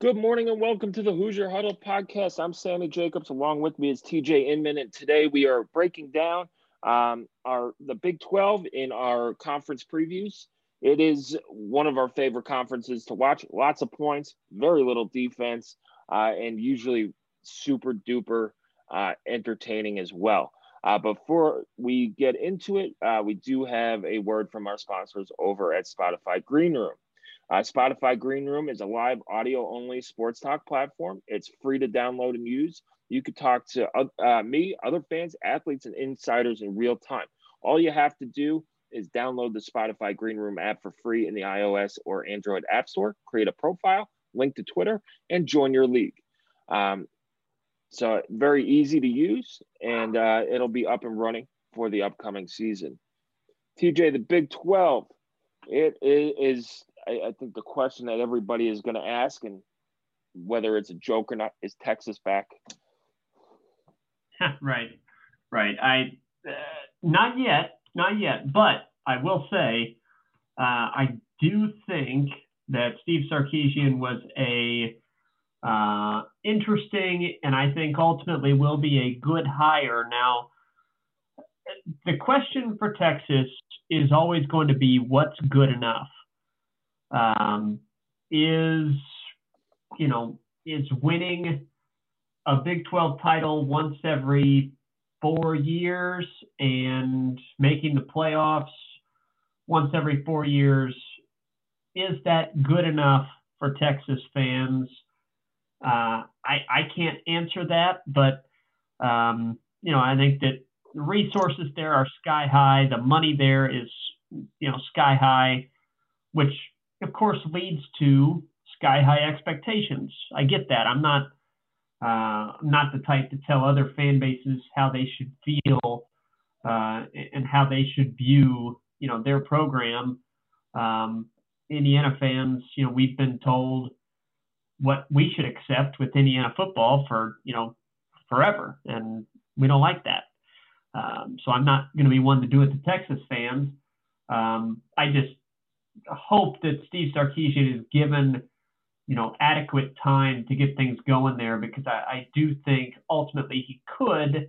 Good morning and welcome to the Hoosier Huddle podcast. I'm Sammy Jacobs. Along with me is TJ Inman, and today we are breaking down um, our the Big 12 in our conference previews. It is one of our favorite conferences to watch. Lots of points, very little defense, uh, and usually super duper uh, entertaining as well. Uh, before we get into it, uh, we do have a word from our sponsors over at Spotify Green Room. Uh, Spotify Green Room is a live audio only sports talk platform. It's free to download and use. You could talk to uh, me, other fans, athletes, and insiders in real time. All you have to do is download the Spotify Green Room app for free in the iOS or Android App Store, create a profile, link to Twitter, and join your league. Um, so, very easy to use, and uh, it'll be up and running for the upcoming season. TJ, the Big 12, it is I, I think the question that everybody is going to ask, and whether it's a joke or not, is Texas back? right, right. I uh, not yet, not yet, but I will say uh, I do think that Steve Sarkisian was a uh, interesting and I think ultimately will be a good hire. Now, the question for Texas is always going to be what's good enough um, is, you know, is winning a Big 12 title once every four years and making the playoffs once every four years. Is that good enough for Texas fans? Uh, I, I can't answer that, but um, you know I think that the resources there are sky high. The money there is you know sky high, which of course, leads to sky high expectations. I get that. I'm not uh, not the type to tell other fan bases how they should feel uh, and how they should view, you know, their program. Um, Indiana fans, you know, we've been told what we should accept with Indiana football for, you know, forever, and we don't like that. Um, so I'm not going to be one to do it to Texas fans. Um, I just hope that Steve Sarkisian is given, you know, adequate time to get things going there because I, I do think ultimately he could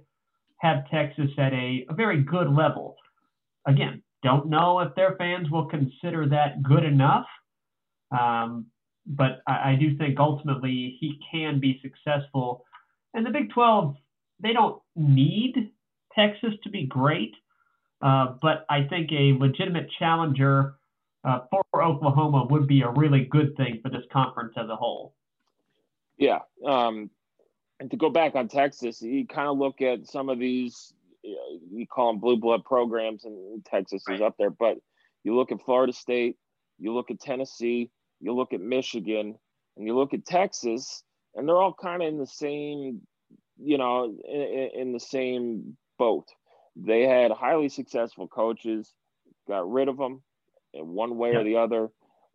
have Texas at a, a very good level. Again, don't know if their fans will consider that good enough. Um, but I, I, do think ultimately he can be successful. And the Big 12, they don't need Texas to be great, uh, but I think a legitimate challenger uh, for Oklahoma would be a really good thing for this conference as a whole. Yeah. Um, and to go back on Texas, you kind of look at some of these, you call them blue blood programs, and Texas is up there, but you look at Florida State, you look at Tennessee, you look at Michigan, and you look at Texas, and they're all kind of in the same, you know, in, in the same boat. They had highly successful coaches, got rid of them, one way or the other.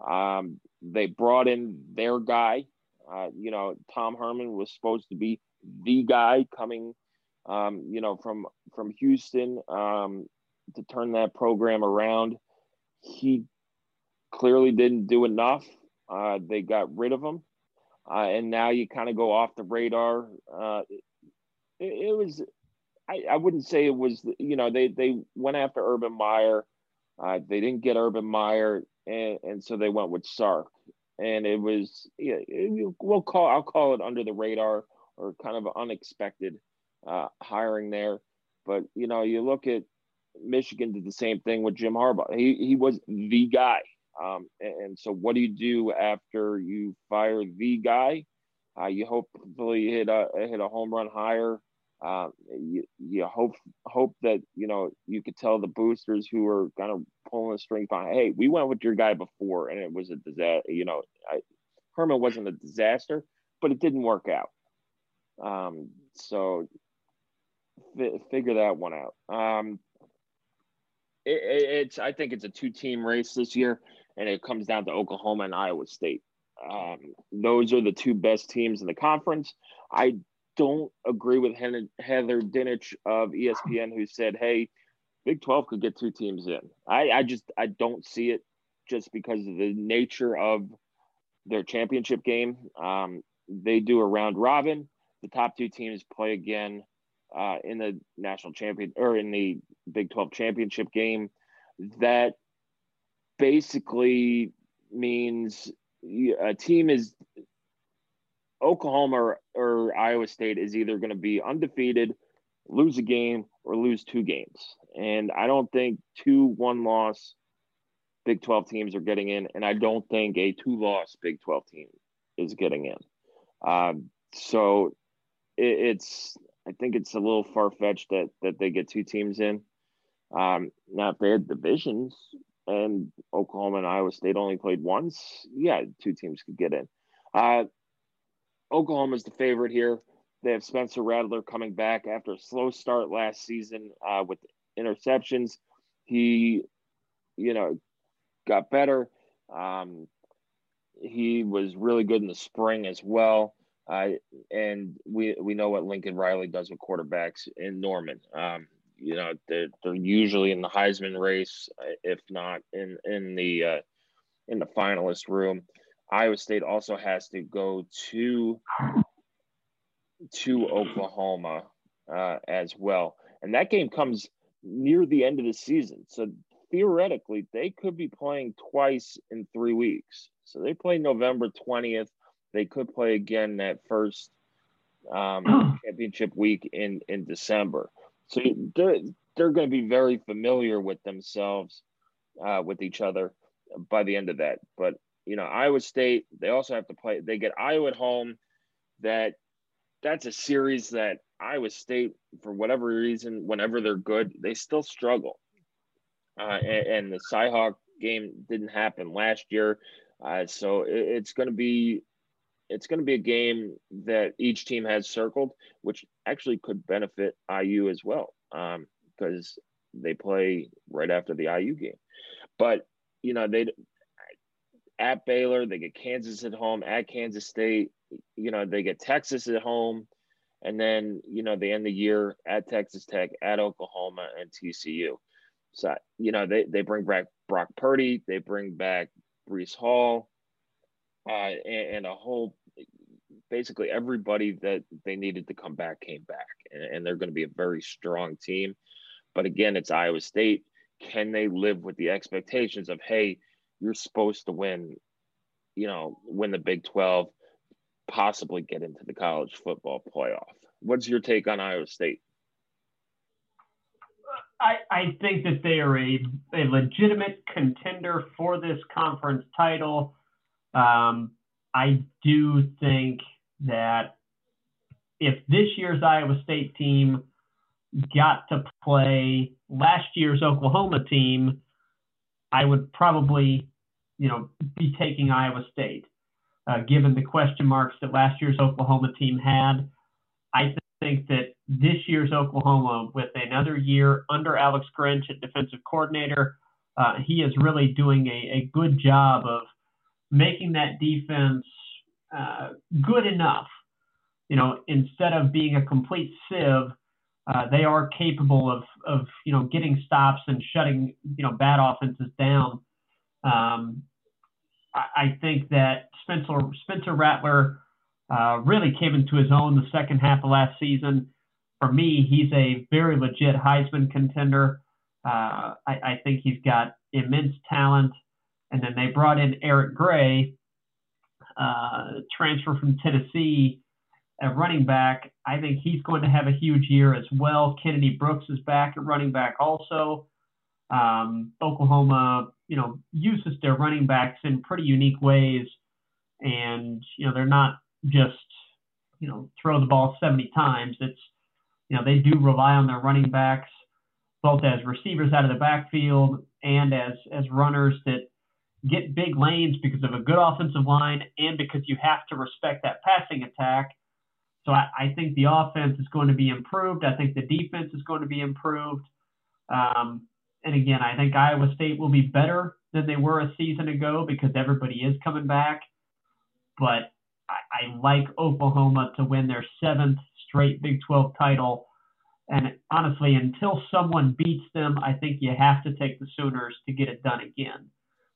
Um, they brought in their guy. Uh, you know, Tom Herman was supposed to be the guy coming, um, you know, from from Houston um, to turn that program around. He clearly didn't do enough. Uh, they got rid of him, uh, and now you kind of go off the radar. Uh, it, it, was, I, I wouldn't say it was, you know, they they went after Urban Meyer uh, they didn't get Urban Meyer, and, and so they went with Sark. And it was, yeah, we'll call, I'll call it under the radar or kind of unexpected uh, hiring there. But, you know, you look at Michigan did the same thing with Jim Harbaugh. He, he was the guy. Um, and, and, so what do you do after you fire the guy? Uh, you hopefully hit a, hit a home run hire uh, you, you hope hope that you know you could tell the boosters who are kind of pulling the string behind, hey, we went with your guy before and it was a disaster. You know, I, Herman wasn't a disaster, but it didn't work out. Um, so f- figure that one out. Um, it, it's I think it's a two team race this year, and it comes down to Oklahoma and Iowa State. Um, those are the two best teams in the conference. I don't agree with Heather Dinich of ESPN, who said, "Hey, Big Twelve could get two teams in." I, I just I don't see it, just because of the nature of their championship game. Um, they do a round robin. The top two teams play again uh, in the national champion or in the Big 12 championship game. That basically means a team is Oklahoma or, or Iowa State is either going to be undefeated, lose a game, or lose two games. And I don't think two one loss Big 12 teams are getting in. And I don't think a two loss Big 12 team is getting in. Um, so it, it's, I think it's a little far fetched that, that they get two teams in. Um, now, if they had divisions and Oklahoma and Iowa State only played once, yeah, two teams could get in. Uh, Oklahoma's the favorite here. They have Spencer Rattler coming back after a slow start last season uh, with interceptions. He, you know, got better. Um, he was really good in the spring as well. Uh, and we we know what Lincoln Riley does with quarterbacks in Norman. Um, you know, they're, they're usually in the Heisman race, if not in in the uh, in the finalist room. Iowa State also has to go to to Oklahoma uh, as well, and that game comes near the end of the season. So theoretically, they could be playing twice in three weeks. So they play November 20th. They could play again that first um, championship week in, in December. So they're, they're going to be very familiar with themselves, uh, with each other by the end of that. But, you know, Iowa State, they also have to play, they get Iowa at home. That that's a series that Iowa State, for whatever reason, whenever they're good, they still struggle uh, and, and, the Cyhawk game didn't happen last year. Uh, so it, it's going to be it's going to be a game that each team has circled, which actually could benefit IU as well because um, they play right after the IU game. But you know they at Baylor, they get Kansas at home, at Kansas State, you know they get Texas at home, and then you know they end the year at Texas Tech, at Oklahoma, and TCU. So, you know, they, they bring back Brock Purdy, they bring back Breece Hall, uh, and, and, a whole basically everybody that they needed to come back came back. And, and they're going to be a very strong team. But again, it's Iowa State. Can they live with the expectations of, hey, you're supposed to win, you know, win the Big 12, possibly get into the college football playoff? What's your take on Iowa State? I, I think that they are a, a legitimate contender for this conference title. Um, I do think that if this year's Iowa State team got to play last year's Oklahoma team, I would probably, you know, be taking Iowa State, uh, given the question marks that last year's Oklahoma team had. I think that this year's Oklahoma, with another year under Alex Grinch at defensive coordinator, uh, he is really doing a, a, good job of making that defense uh, good enough. You know, instead of being a complete sieve, uh, they are capable of, of, you know, getting stops and shutting, you know, bad offenses down. Um, I, I think that Spencer Spencer Rattler uh, really came into his own the second half of last season. For me, he's a very legit Heisman contender. Uh, I, I, think he's got immense talent. And then they brought in Eric Gray, uh, transfer from Tennessee, at running back. I think he's going to have a huge year as well. Kennedy Brooks is back at running back also. Um, Oklahoma, you know, uses their running backs in pretty unique ways, and you know they're not just you know throw the ball 70 times. It's you know, they do rely on their running backs both as receivers out of the backfield and as as runners that get big lanes because of a good offensive line and because you have to respect that passing attack. So I, I think the offense is going to be improved. I think the defense is going to be improved. Um, and again, I think Iowa State will be better than they were a season ago because everybody is coming back. But I, I like Oklahoma to win their seventh straight Big 12 title. And honestly, until someone beats them, I think you have to take the Sooners to get it done again.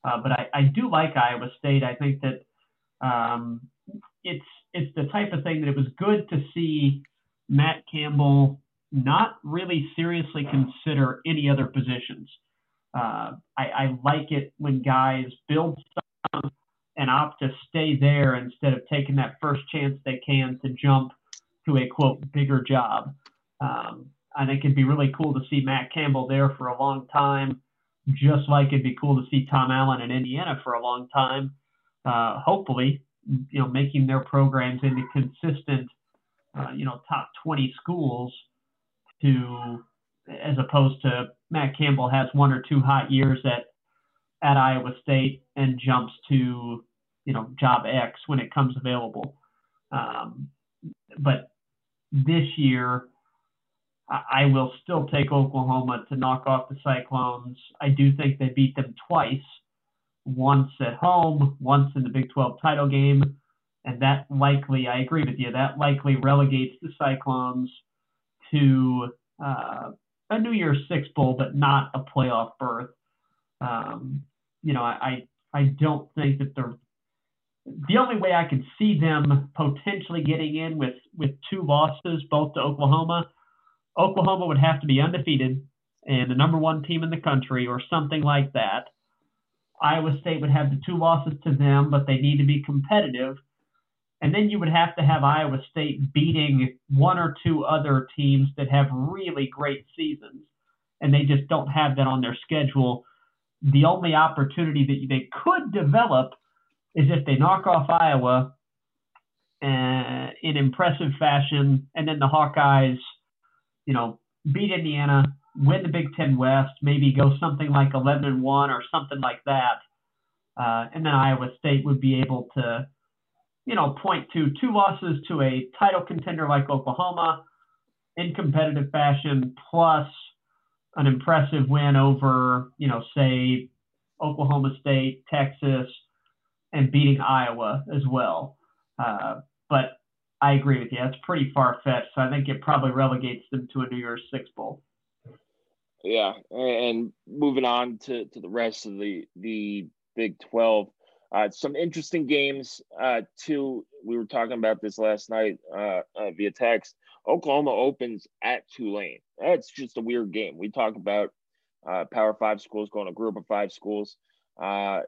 Uh, but I, I do like Iowa State. I think that um, it's it's the type of thing that it was good to see Matt Campbell not really seriously consider any other positions. Uh, I, I like it when guys build something and opt to stay there instead of taking that first chance they can to jump to a quote bigger job. Um, I think it'd be really cool to see Matt Campbell there for a long time, just like it'd be cool to see Tom Allen in Indiana for a long time. Uh, hopefully, you know, making their programs into consistent, uh, you know, top 20 schools to, as opposed to Matt Campbell has one or two hot years at at Iowa State and jumps to, you know, job X when it comes available. Um, but this year, I will still take Oklahoma to knock off the Cyclones. I do think they beat them twice, once at home, once in the Big 12 title game. And that likely, I agree with you, that likely relegates the Cyclones to uh, a New Year's Six Bowl, but not a playoff berth. Um, you know, I, I don't think that they're the only way I could see them potentially getting in with with two losses, both to Oklahoma, Oklahoma would have to be undefeated and the number one team in the country or something like that. Iowa State would have the two losses to them, but they need to be competitive. And then you would have to have Iowa State beating one or two other teams that have really great seasons, and they just don't have that on their schedule. The only opportunity that they could develop is if they knock off Iowa uh, in impressive fashion, and then the Hawkeyes – you know, beat Indiana, win the Big Ten West, maybe go something like 11 and one or something like that, uh, and then Iowa State would be able to, you know, point to two losses to a title contender like Oklahoma in competitive fashion, plus an impressive win over, you know, say Oklahoma State, Texas, and beating Iowa as well. Uh, but I agree with you. That's pretty far fetched. So I think it probably relegates them to a New Year's Six bowl. Yeah, and moving on to, to the rest of the the Big Twelve, uh, some interesting games. Uh, too, we were talking about this last night uh, uh, via text. Oklahoma opens at Tulane. That's just a weird game. We talk about uh, Power Five schools going to Group of Five schools. Uh,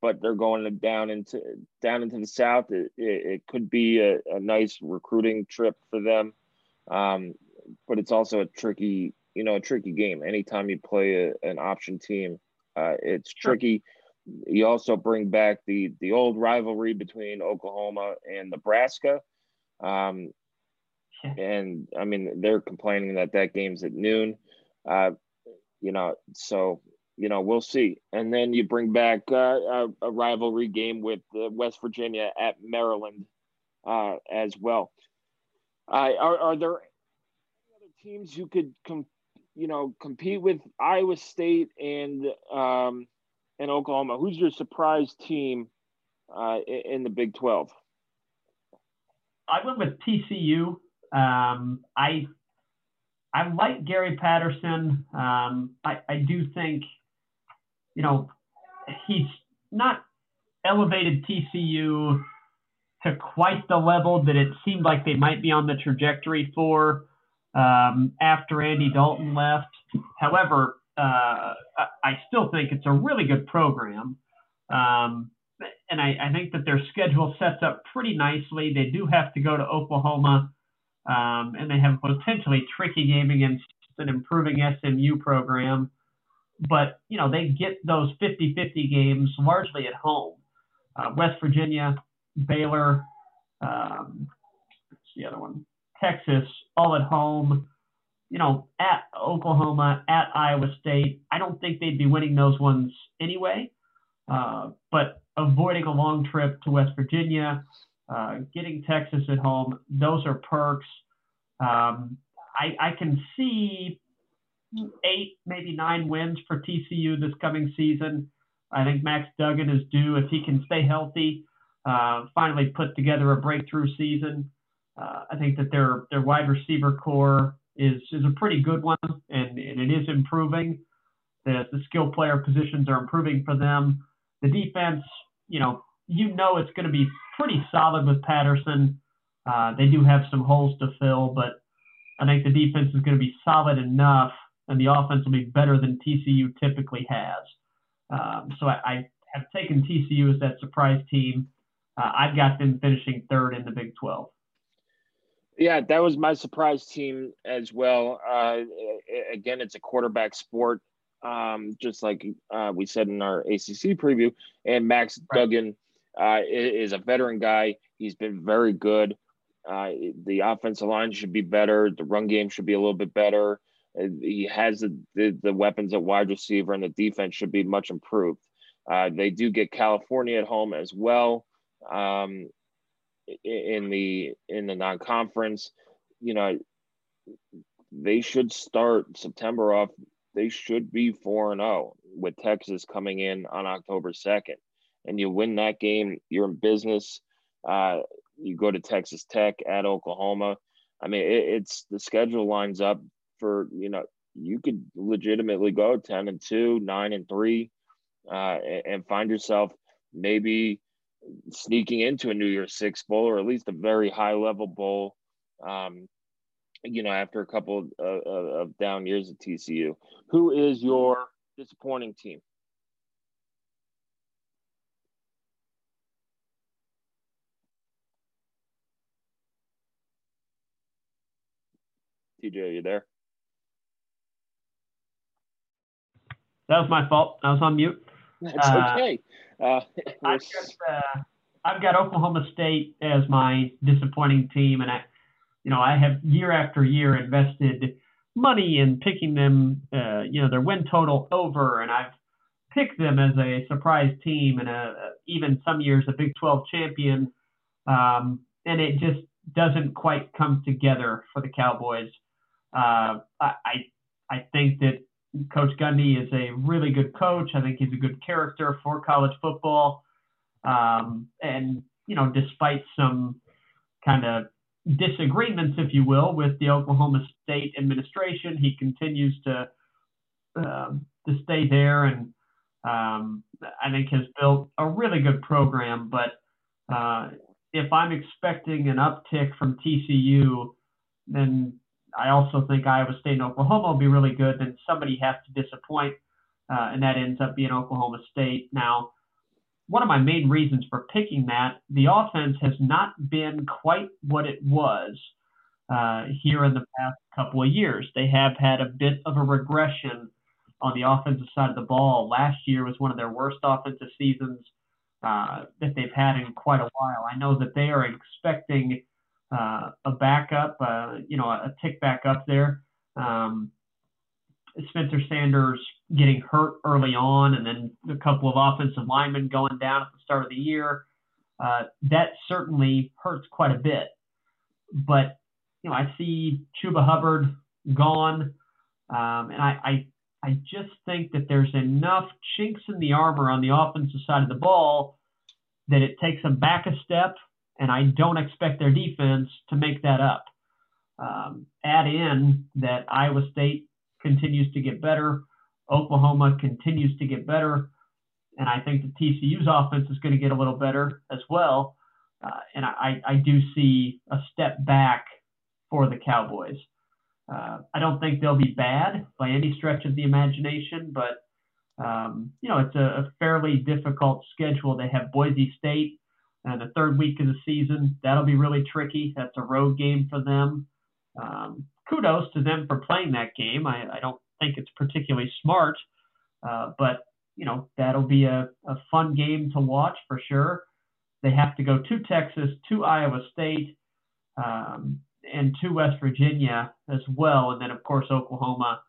but they're going down into down into the south. It, it, it could be a, a, nice recruiting trip for them, um, but it's also a tricky, you know, a tricky game. Anytime you play a, an option team, uh, it's tricky. You also bring back the the old rivalry between Oklahoma and Nebraska, um, and I mean they're complaining that that game's at noon. Uh, you know, so you know, we'll see. And then you bring back uh, a, a, rivalry game with uh, West Virginia at Maryland uh, as well. are, are there any other teams who could, com- you know, compete with Iowa State and um, and Oklahoma? Who's your surprise team uh, in the Big Twelve? I went with TCU. Um, I I like Gary Patterson. Um, I, I do think you know, he's not elevated TCU to quite the level that it seemed like they might be on the trajectory for um, after Andy Dalton left. However, uh, I still think it's a really good program. Um, and I, I, think that their schedule sets up pretty nicely. They do have to go to Oklahoma, um, and they have a potentially tricky game against an improving SMU program but you know they get those 50-50 games largely at home. Uh, West Virginia, Baylor, um, what's the other one? Texas, all at home. You know, at Oklahoma, at Iowa State, I don't think they'd be winning those ones anyway. Uh, but avoiding a long trip to West Virginia, uh, getting Texas at home, those are perks. Um, I, I can see eight, maybe nine wins for TCU this coming season. I think Max Duggan is due if he can stay healthy. Uh, finally, put together a breakthrough season. Uh, I think that their their wide receiver corps is is a pretty good one, and, and it is improving. The the skill player positions are improving for them. The defense, you know, you know it's going to be pretty solid with Patterson. Uh, they do have some holes to fill, but I think the defense is going to be solid enough, and the offense will be better than TCU typically has. Um, so I, I, have taken TCU as that surprise team. Uh, I've got them finishing third in the Big 12. Yeah, that was my surprise team as well. Uh, again, it's a quarterback sport, um, just like uh, we said in our ACC preview. And Max right. Duggan uh, is a veteran guy. He's been very good. Uh, the offensive line should be better. The run game should be a little bit better. Uh, he has the, the, the weapons at wide receiver, and the defense should be much improved. Uh, they do get California at home as well. Um, in the in the non-conference, you know, they should start September off. They should be four and zero oh with Texas coming in on October second, and you win that game, you're in business. Uh, you go to Texas Tech at Oklahoma. I mean, it, it's the schedule lines up for you know you could legitimately go ten and two, nine and three, uh, and, and find yourself maybe sneaking into a New Year's Six bowl or at least a very high level bowl. Um, you know, after a couple of, of down years at TCU, who is your disappointing team? TJ, are you there? That was my fault. I was on mute. That's uh, okay. Uh, I've, got, uh, I've got Oklahoma State as my disappointing team, and I, you know, I have year after year invested money in picking them, uh, you know, their win total over, and I've picked them as a surprise team and a, even some years a Big 12 champion, um, and it just doesn't quite come together for the Cowboys. Uh, I, I think that Coach Gundy is a really good coach. I think he's a good character for college football. Um, and, you know, despite some kind of disagreements, if you will, with the Oklahoma State administration, he continues to um, to stay there, and um, I think has built a really good program. But uh, if I'm expecting an uptick from TCU, then I also think Iowa State and Oklahoma will be really good. Then somebody has to disappoint, uh, and that ends up being Oklahoma State. Now, one of my main reasons for picking that, the offense has not been quite what it was uh, here in the past couple of years. They have had a bit of a regression on the offensive side of the ball. Last year was one of their worst offensive seasons uh, that they've had in quite a while. I know that they are expecting uh, a backup, uh, you know, a tick back up there. Um, Spencer Sanders getting hurt early on, and then a couple of offensive linemen going down at the start of the year. Uh, that certainly hurts quite a bit. But you know, I see Chuba Hubbard gone, um, and I, I I just think that there's enough chinks in the armor on the offensive side of the ball that it takes them back a step and I don't expect their defense to make that up. Um, add in that Iowa State continues to get better, Oklahoma continues to get better, and I think the TCU's offense is going to get a little better as well. Uh, and I, I do see a step back for the Cowboys. Uh, I don't think they'll be bad by any stretch of the imagination, but um, you know it's a, a fairly difficult schedule. They have Boise State and the third week of the season. That'll be really tricky. That's a road game for them. Um, kudos to them for playing that game. I, I don't think it's particularly smart, uh, but you know that'll be a, a fun game to watch for sure. They have to go to Texas, to Iowa State, um, and to West Virginia as well, and then of course Oklahoma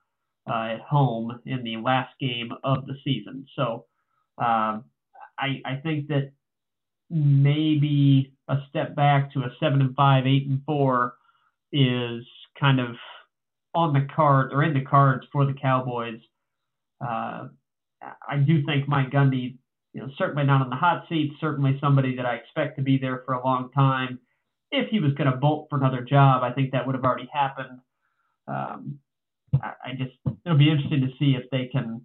uh, at home in the last game of the season. So um, I, I think that maybe a step back to a seven and five, eight and four is kind of on the card or in the cards for the Cowboys. Uh, I do think Mike Gundy, you know, certainly not on the hot seat, certainly somebody that I expect to be there for a long time. If he was going to bolt for another job, I think that would have already happened. Um, I, I just it'll be interesting to see if they can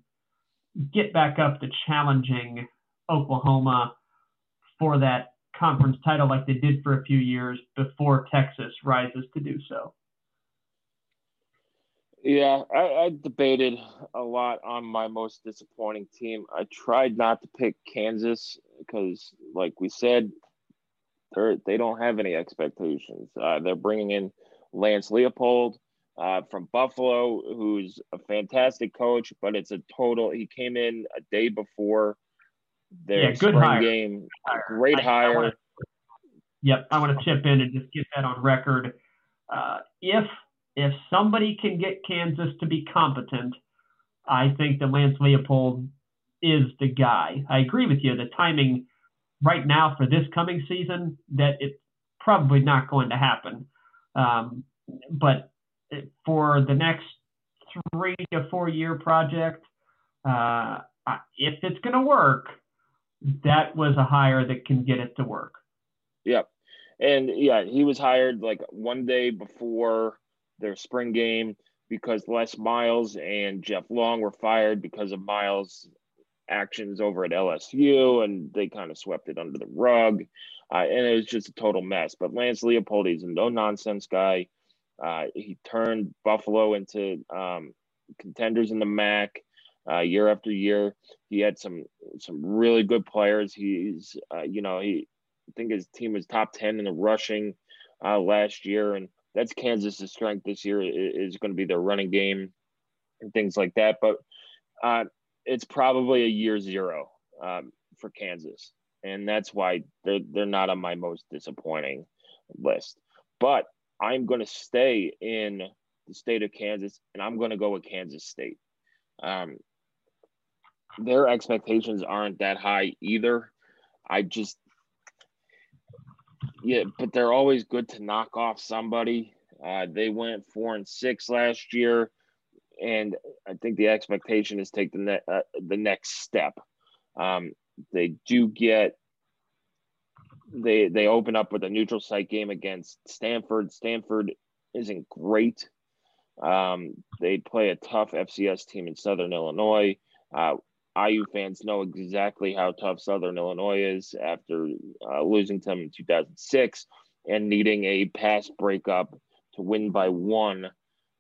get back up to challenging Oklahoma for that conference title like they did for a few years before Texas rises to do so. Yeah, I, I, debated a lot on my most disappointing team. I tried not to pick Kansas because, like we said, they they don't have any expectations. Uh, they're bringing in Lance Leipold uh, from Buffalo, who's a fantastic coach, but it's a total. He came in a day before their yeah, spring hire. game. Great I, hire. I wanna, yep, I want to chip in and just get that on record. Uh, if if somebody can get Kansas to be competent, I think that Lance Leipold is the guy. I agree with you. The timing right now for this coming season that it's probably not going to happen. Um, but for the next three to four year project, uh, if it's going to work, that was a hire that can get it to work. Yep. And yeah, he was hired like one day before their spring game because Les Miles and Jeff Long were fired because of Miles' actions over at LSU, and they kind of swept it under the rug. Uh, and it was just a total mess. But Lance Leipold, is a no nonsense guy. Uh, he turned Buffalo into um, contenders in the MAC uh, year after year. He had some some really good players. He's uh, you know he I think his team was top ten in the rushing uh, last year, and that's Kansas's strength this year is going to be their running game and things like that. But uh, it's probably a year zero um, for Kansas, and that's why they're they're not on my most disappointing list. But I'm going to stay in the state of Kansas, and I'm going to go with Kansas State. Um, their expectations aren't that high either. I just, yeah, but they're always good to knock off somebody. Uh, they went four and six last year, and I think the expectation is take the ne- uh, the next step. Um, they do get they they open up with a neutral site game against Stanford. Stanford isn't great. Um, they play a tough FCS team in Southern Illinois. Uh, IU fans know exactly how tough Southern Illinois is after uh, losing to them in 2006 and needing a pass breakup to win by one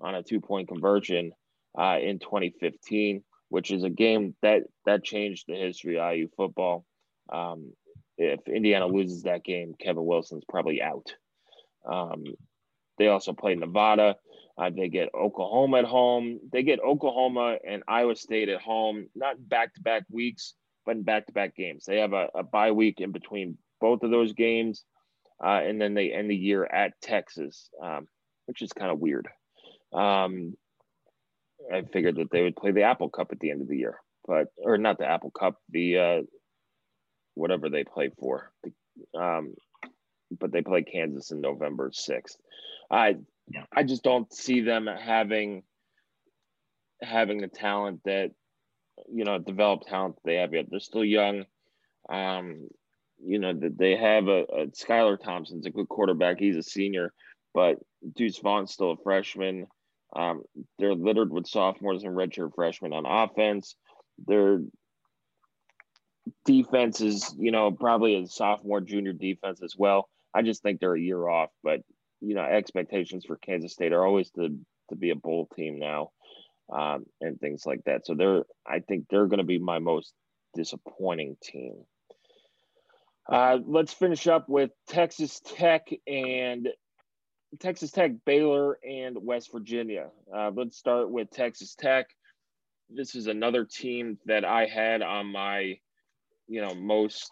on a two point conversion uh, in 2015, which is a game that that changed the history of IU football. Um, if Indiana loses that game, Kevin Wilson's probably out. Um, they also play Nevada. Uh, they get Oklahoma at home. They get Oklahoma and Iowa State at home, not back to back weeks, but in back to back games. They have a, a bye week in between both of those games. Uh, and then they end the year at Texas, um, which is kind of weird. Um, I figured that they would play the Apple Cup at the end of the year, but or not the Apple Cup, the uh, whatever they play for. Um, but they play Kansas in November 6th. I yeah. I just don't see them having having the talent that you know developed talent that they have yet. They're still young. Um, you know that they have a, a Skylar Thompson's a good quarterback. He's a senior, but Deuce Vaughn's still a freshman. Um, they're littered with sophomores and redshirt freshmen on offense. They're defense is, you know, probably a sophomore, junior defense as well. I just think they're a year off, but you know, expectations for Kansas State are always to to be a bowl team now, um, and things like that. So they're, I think they're going to be my most disappointing team. Uh, let's finish up with Texas Tech and Texas Tech, Baylor, and West Virginia. Uh, let's start with Texas Tech. This is another team that I had on my you know most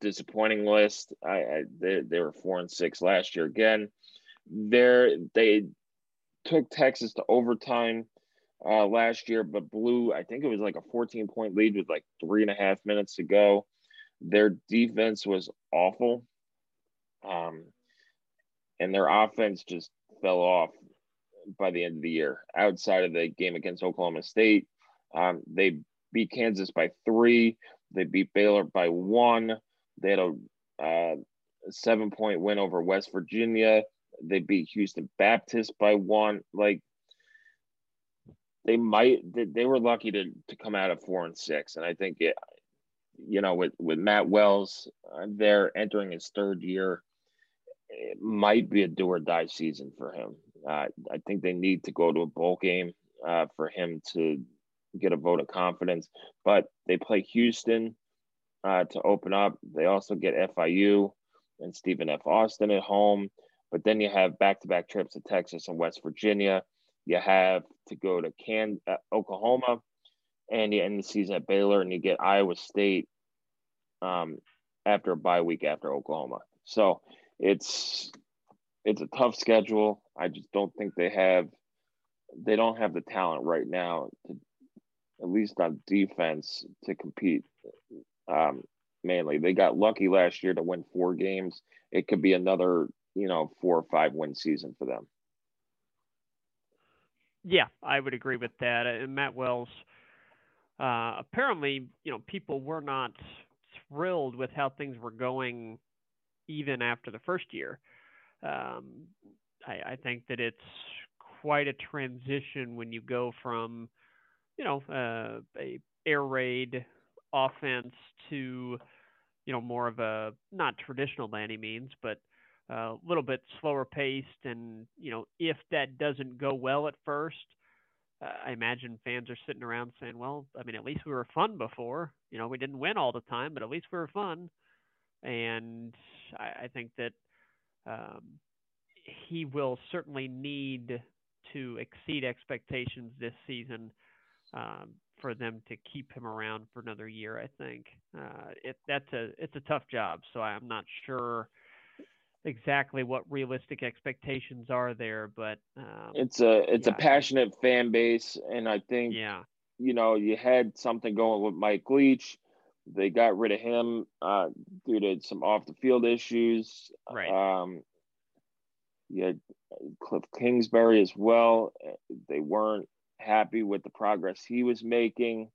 disappointing list. I, I they, they were four and six last year again. There they took Texas to overtime uh, last year, but blew. I think it was like a 14 point lead with like three and a half minutes to go. Their defense was awful, um, and their offense just fell off by the end of the year. Outside of the game against Oklahoma State, um, they beat Kansas by three. They beat Baylor by one. They had a uh, seven point win over West Virginia. They beat Houston Baptist by one. Like they might, they were lucky to to come out of four and six. And I think it, you know, with with Matt Wells, uh, they're entering his third year. It might be a do or die season for him. Uh, I think they need to go to a bowl game uh, for him to get a vote of confidence. But they play Houston uh, to open up. They also get FIU and Stephen F. Austin at home. But then you have back to back trips to Texas and West Virginia. You have to go to Can uh, Oklahoma, and you end the season at Baylor, and you get Iowa State um, after a bye week after Oklahoma. So it's it's a tough schedule. I just don't think they have they don't have the talent right now to at least on defense to compete um, mainly. They got lucky last year to win four games. It could be another, you know, four or five win season for them. Yeah, I would agree with that. And Matt Wells, uh, apparently, you know, people were not thrilled with how things were going even after the first year. Um, I, I think that it's quite a transition when you go from, you know, uh, a air raid offense to you know more of a not traditional by any means, but a little bit slower paced. And you know if that doesn't go well at first, uh, I imagine fans are sitting around saying, "Well, I mean, at least we were fun before. You know, we didn't win all the time, but at least we were fun." And I, I think that um, he will certainly need to exceed expectations this season um, for them to keep him around for another year. I think uh, it that's a it's a tough job, so I'm not sure exactly what realistic expectations are there, but um, it's a it's yeah. a passionate fan base, and I think yeah, you know, you had something going with Mike Leach. They got rid of him uh, due to some off the field issues. Right. Um, you had Cliff Kingsbury as well. They weren't happy with the progress he was making.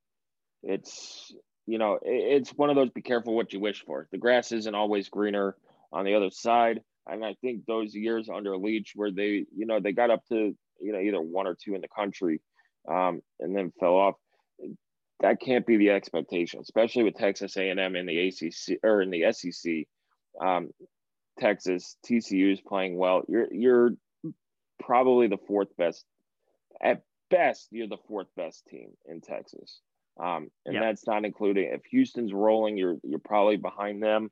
It's you know it's one of those be careful what you wish for. The grass isn't always greener on the other side, and I think those years under Leach where they you know they got up to you know either one or two in the country, um, and then fell off. That can't be the expectation, especially with Texas A&M in the ACC or in the SEC. Um, Texas TCU is playing well. You're you're probably the fourth best at best, you're the fourth best team in Texas. Um, and that's not including if Houston's rolling, you're you're probably behind them.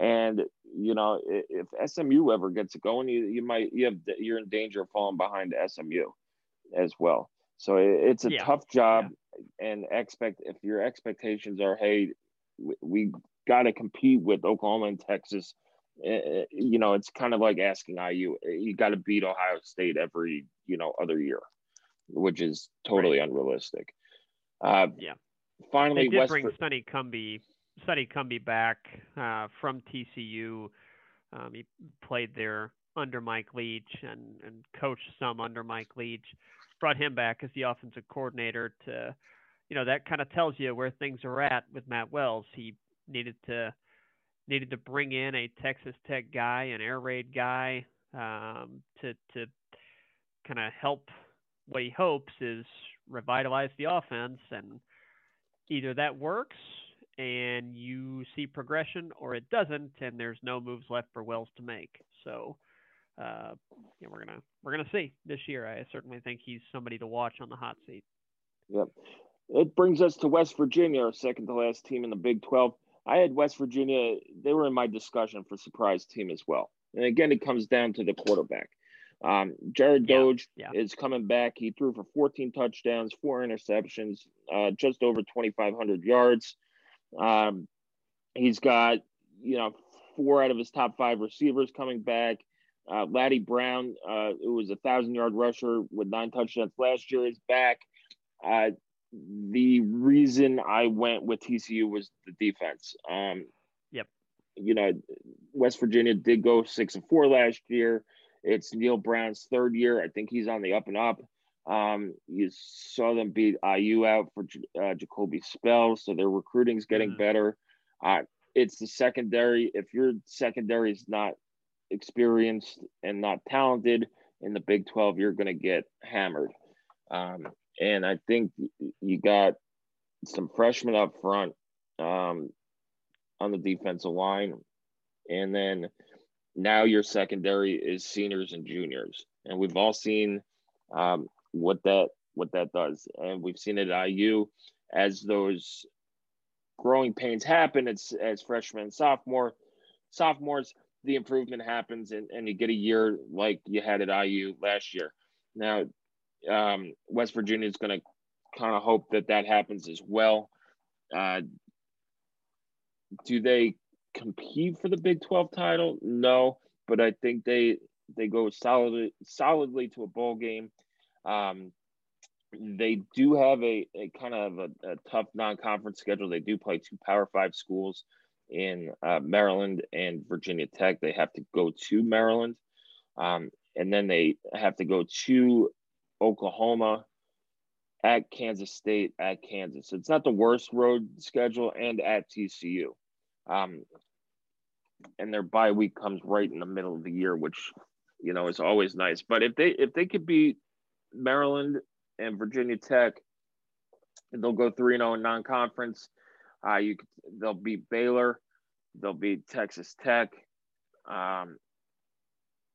And you know, if, SMU ever gets it going, you you might you have you're in danger of falling behind SMU as well. So it's a yeah. tough job, yeah. and expect if your expectations are, hey, we, we got to compete with Oklahoma and Texas. You know, it's kind of like asking IU. You got to beat Ohio State every you know other year which is totally right. unrealistic. Uh, yeah. Finally, they did West bring Sonny Cumbie, Sonny Cumbie back uh, from TCU. Um, he played there under Mike Leach and, and coached some under Mike Leach. Brought him back as the offensive coordinator to, you know, that kind of tells you where things are at with Matt Wells. He needed to needed to bring in a Texas Tech guy, an air raid guy, um, to to kind of help what he hopes is revitalize the offense and either that works and you see progression or it doesn't and there's no moves left for Wells to make. So uh, yeah, we're gonna we're gonna see this year. I certainly think he's somebody to watch on the hot seat. Yep. It brings us to West Virginia, our second to last team in the Big 12. I had West Virginia, they were in my discussion for surprise team as well. And again, it comes down to the quarterback. Um, Jarret Doege yeah, yeah. is coming back. He threw for 14 touchdowns, four interceptions, uh, just over 2,500 yards. Um, he's got, you know, four out of his top five receivers coming back. Uh, Leddie Brown, uh, who was a thousand yard rusher with nine touchdowns last year, is back. Uh, the reason I went with TCU was the defense. Um, yep. You know, West Virginia did go six and four last year. It's Neal Brown's third year. I think he's on the up and up. Um, you saw them beat IU out for uh, Jacoby Spell, so their recruiting's getting mm-hmm. better. Uh, it's the secondary. If your secondary is not experienced and not talented in the Big 12, you're going to get hammered. Um, and I think you got some freshmen up front um, on the defensive line. And then now your secondary is seniors and juniors. And we've all seen um, what that what that does. And we've seen it at IU as those growing pains happen. It's as freshmen sophomore sophomores, the improvement happens and, and you get a year like you had at IU last year. Now, um, West Virginia is going to kind of hope that that happens as well. Uh, do they compete for the Big 12 title? No, but I think they they go solidly solidly to a bowl game. Um, they do have a, a kind of a, a tough non-conference schedule. They do play two Power Five schools in uh, Maryland and Virginia Tech. They have to go to Maryland, um, and then they have to go to Oklahoma, at Kansas State, at Kansas. It's not the worst road schedule, and at TCU. Um, and their bye week comes right in the middle of the year, which you know is always nice. But if they if they could beat Maryland and Virginia Tech, they'll go three zero oh in non conference. Uh, you they'll beat Baylor, they'll beat Texas Tech, um,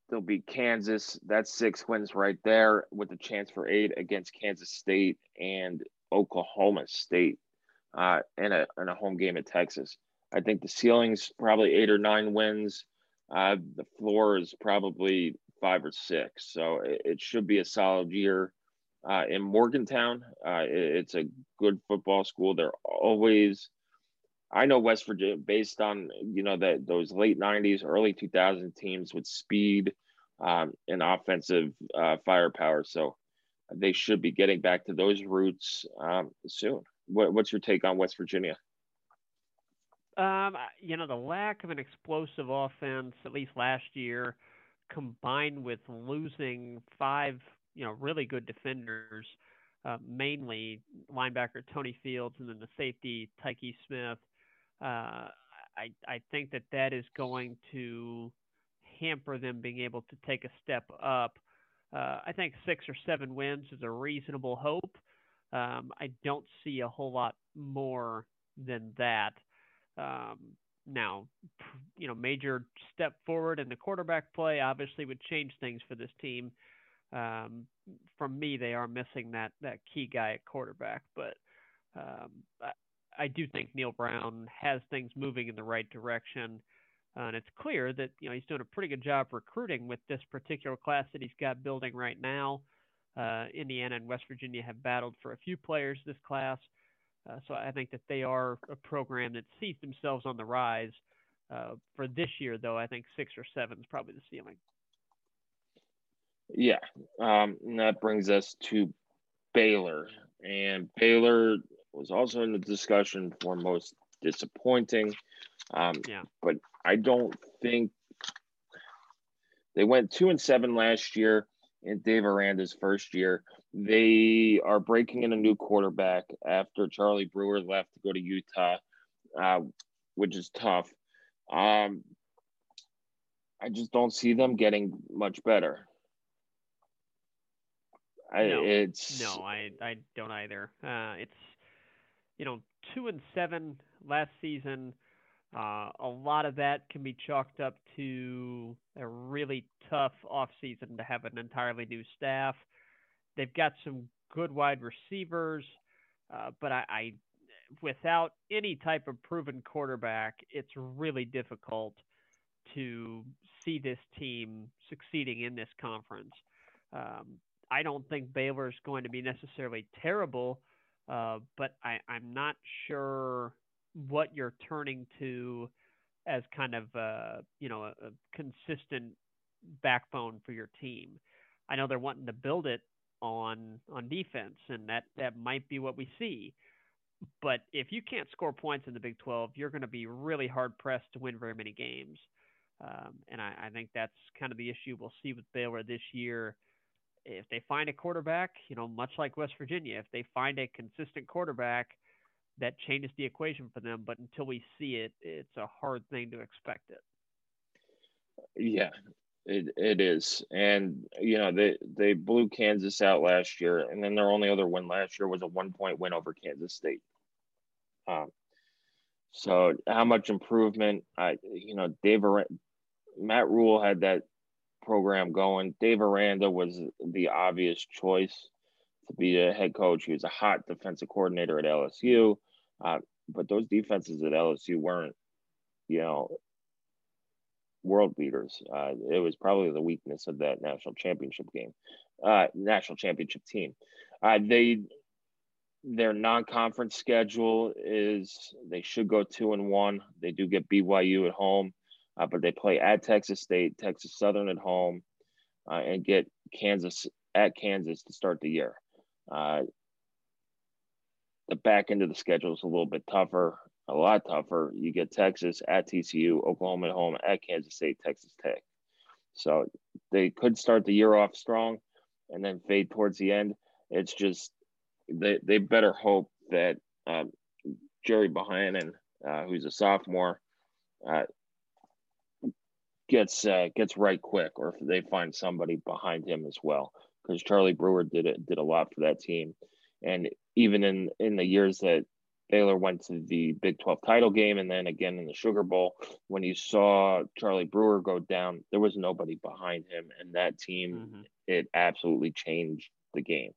they'll beat Kansas. That's six wins right there, with a chance for eight against Kansas State and Oklahoma State, uh, and a and a home game at Texas. I think the ceiling's probably eight or nine wins. Uh, the floor is probably five or six. So it, it should be a solid year. Uh, in Morgantown, uh, it, it's a good football school. They're always, I know West Virginia, based on you know that those late '90s, early 2000 teams with speed um, and offensive uh, firepower. So they should be getting back to those roots um, soon. What, what's your take on West Virginia? Um, you know, the lack of an explosive offense, at least last year, combined with losing five, you know, really good defenders, uh, mainly linebacker Tony Fields and then the safety Tykee Smith. Uh, I I think that that is going to hamper them being able to take a step up. Uh, I think six or seven wins is a reasonable hope. Um, I don't see a whole lot more than that. Um, now, you know, major step forward in the quarterback play obviously would change things for this team. Um, from me, they are missing that that key guy at quarterback, but um, I, I do think Neal Brown has things moving in the right direction. Uh, and it's clear that you know he's doing a pretty good job recruiting with this particular class that he's got building right now. Uh, Indiana and West Virginia have battled for a few players this class. Uh, so I think that they are a program that sees themselves on the rise. Uh, for this year, though, I think six or seven is probably the ceiling. Yeah, um, that brings us to Baylor, and Baylor was also in the discussion for most disappointing. Um, yeah, but I don't think they went two and seven last year in Dave Aranda's first year. They are breaking in a new quarterback after Charlie Brewer left to go to Utah, uh, which is tough. Um, I just don't see them getting much better. I, no, it's no, I I don't either. Uh, it's you know two and seven last season. Uh, a lot of that can be chalked up to a really tough offseason to have an entirely new staff. They've got some good wide receivers, uh, but I, I, without any type of proven quarterback, it's really difficult to see this team succeeding in this conference. Um, I don't think Baylor is going to be necessarily terrible, uh, but I, I'm not sure what you're turning to as kind of uh, you know a, a consistent backbone for your team. I know they're wanting to build it on on defense, and that that might be what we see. But if you can't score points in the Big 12, you're going to be really hard pressed to win very many games. Um, and I, I think that's kind of the issue we'll see with Baylor this year. If they find a quarterback, you know, much like West Virginia, if they find a consistent quarterback, that changes the equation for them. But until we see it, it's a hard thing to expect it. Yeah, it it is, and you know they they blew Kansas out last year, and then their only other win last year was a one point win over Kansas State. Um, so how much improvement? I you know Dave Matt Rhule had that program going. Dave Aranda was the obvious choice to be a head coach. He was a hot defensive coordinator at LSU, uh, but those defenses at LSU weren't, you know, world beaters. Uh, it was probably the weakness of that national championship game, uh, national championship team. Uh, they their non-conference schedule is they should go two and one. They do get BYU at home, uh, but they play at Texas State, Texas Southern at home, uh, and get Kansas at Kansas to start the year. Uh, the back end of the schedule is a little bit tougher a lot tougher. You get Texas at TCU, Oklahoma at home, at Kansas State, Texas Tech. So they could start the year off strong and then fade towards the end. It's just they they better hope that um, Gerry Bohanon, uh, who's a sophomore, uh, gets uh, gets right quick, or if they find somebody behind him as well, because Charlie Brewer did it did a lot for that team, and even in in the years that Baylor went to the Big 12 title game and then again in the Sugar Bowl. When you saw Charlie Brewer go down, there was nobody behind him. And that team, mm-hmm. it absolutely changed the game.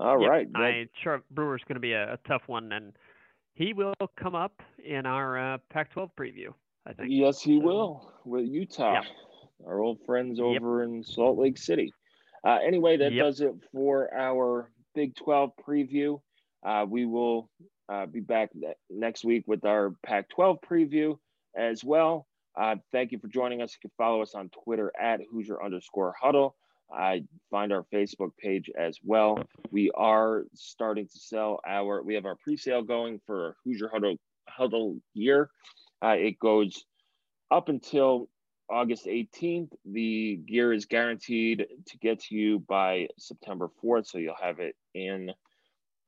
All yeah, right, I sure Brewer's going to be a, a, tough one, and he will come up in our uh, Pac-12 preview. I think. Yes, he so, will with Utah, yeah. our old friends over yep. in Salt Lake City. Uh, anyway, that yep. does it for our Big 12 preview. Uh, we will uh, be back next week with our Pac 12 preview as well. Uh, thank you for joining us. You can follow us on Twitter at Hoosier underscore huddle. I find our Facebook page as well. We are starting to sell our, we have our pre sale going for Hoosier Huddle, Huddle year. Uh, it goes up until August 18th. The gear is guaranteed to get to you by September 4th, so you'll have it in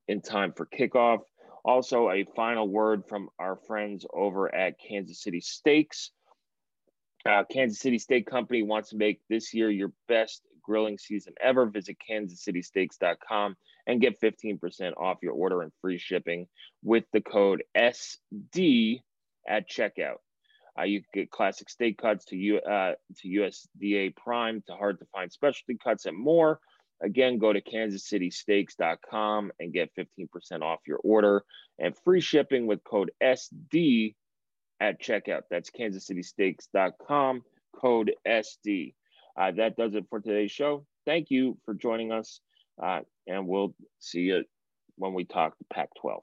in time for kickoff. Also, a final word from our friends over at Kansas City Steaks. Uh, Kansas City Steak Company wants to make this year your best grilling season ever. Visit kansascitysteaks.com and get 15% off your order and free shipping with the code SD at checkout. Uh, you can get classic steak cuts to U, uh, to USDA prime to hard to find specialty cuts and more. Again, go to kansascitysteaks.com and get 15% off your order and free shipping with code SD at checkout. That's kansascitysteaks.com, code SD. Uh, that does it for today's show. Thank you for joining us, uh, and we'll see you when we talk Pac 12.